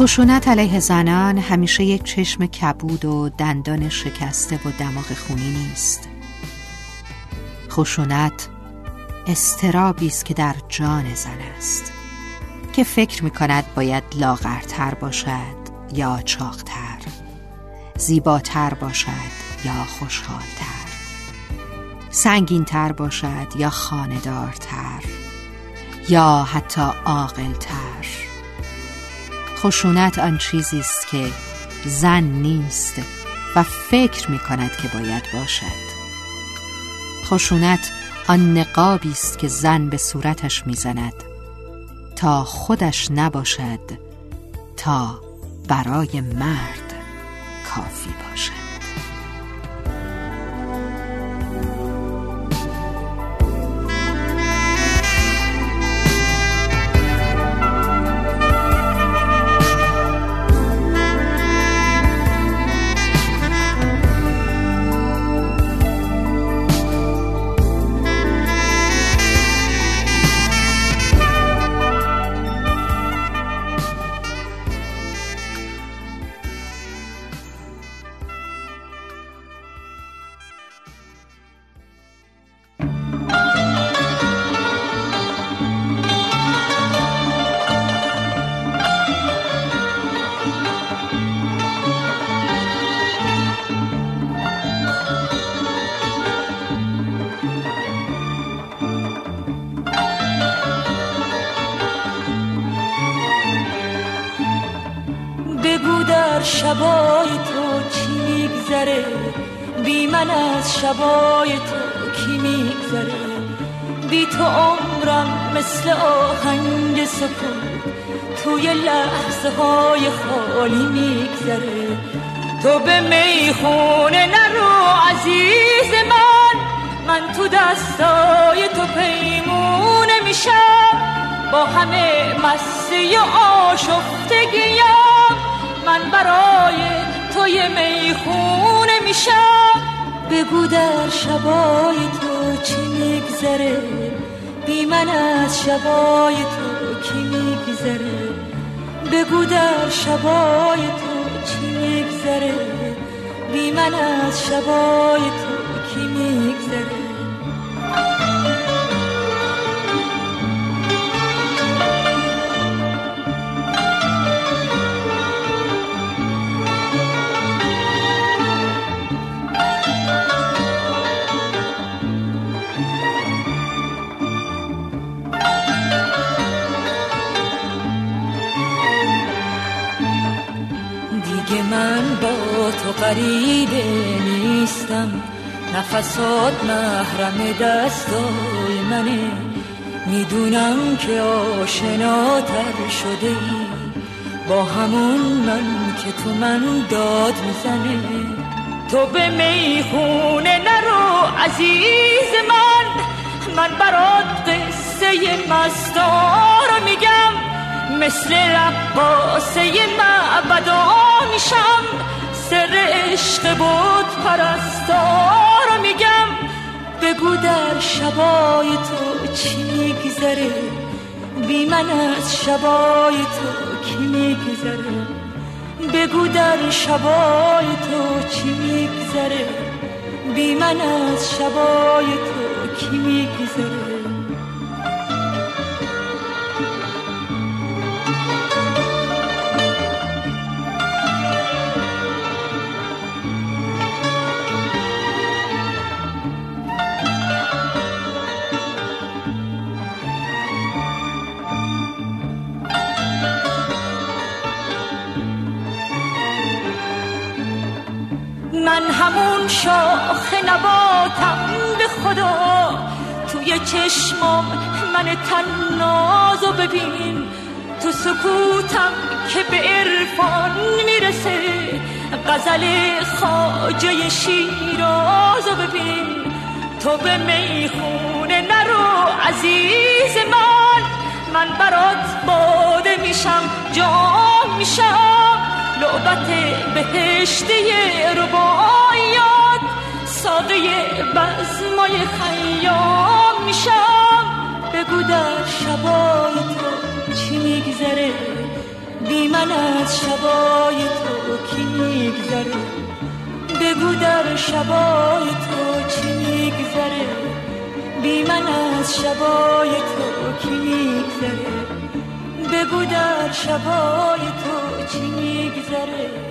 خشونت علیه زنان همیشه یک چشم کبود و دندان شکسته و دماغ خونی نیست. خشونت استرابی است که در جان زن است که فکر می کند باید لاغرتر باشد یا چاقتر زیباتر باشد یا خوشحالتر سنگینتر باشد یا خاندارتر یا حتی عاقلتر. خشونت آن چیزی است که زن نیست و فکر می کند که باید باشد. خشونت آن نقابی است که زن به صورتش می‌زند تا خودش نباشد تا برای مرد کافی باشد. در شبای تو چی میگذره؟ بی من از شبای تو کی میگذره؟ بی تو عمرم مثل آهنگ سکوت توی لحظه های خالی میگذره. تو به می‌خونه نرو عزیز من من تو دستای تو پیمونه میشم. با همه مستی و آشفتگیم من برای توی می‌خونه میشم. بگو در شبای تو چی میگذره؟ بی من از شبای تو کی میگذره؟ بگو در شبای تو چی میگذره؟ بی من از شبای تو کی میگذره؟ من با تو قریبه نیستم. نفسات محرم دستای منه. می‌دونم که آشناتر شده. ای با همون من که تو من داد می‌زنه. تو به می‌خونه نرو عزیز من. من برات قصه مستار میگم. مثل رقاصه معبدا میشم سر عشق بود پرستار میگم. بگو در شبای تو چی میگذره؟ بی من از شبای تو کی میگذره؟ بگو در شبای تو چی میگذره؟ بی من از شبای تو کی میگذره؟ همون شاخ نباتم به خدا. توی چشمام من تنازو ببین. تو سکوتم که به عرفان می‌رسه. غزل خاجه شیرازو ببین. تو به می‌خونه نرو عزیز من. من برات باده میشم جام میشم. لعبت بهشتی رباعیات ساقه بزمای خیام میشم. بگو در شبای تو چی میگذره؟ بی من از شبای تو کی میگذره؟ بگو در شبای تو چی میگذره؟ بی من از شبای تو کی میگذره؟ بگو در شبای تو چی میگذره؟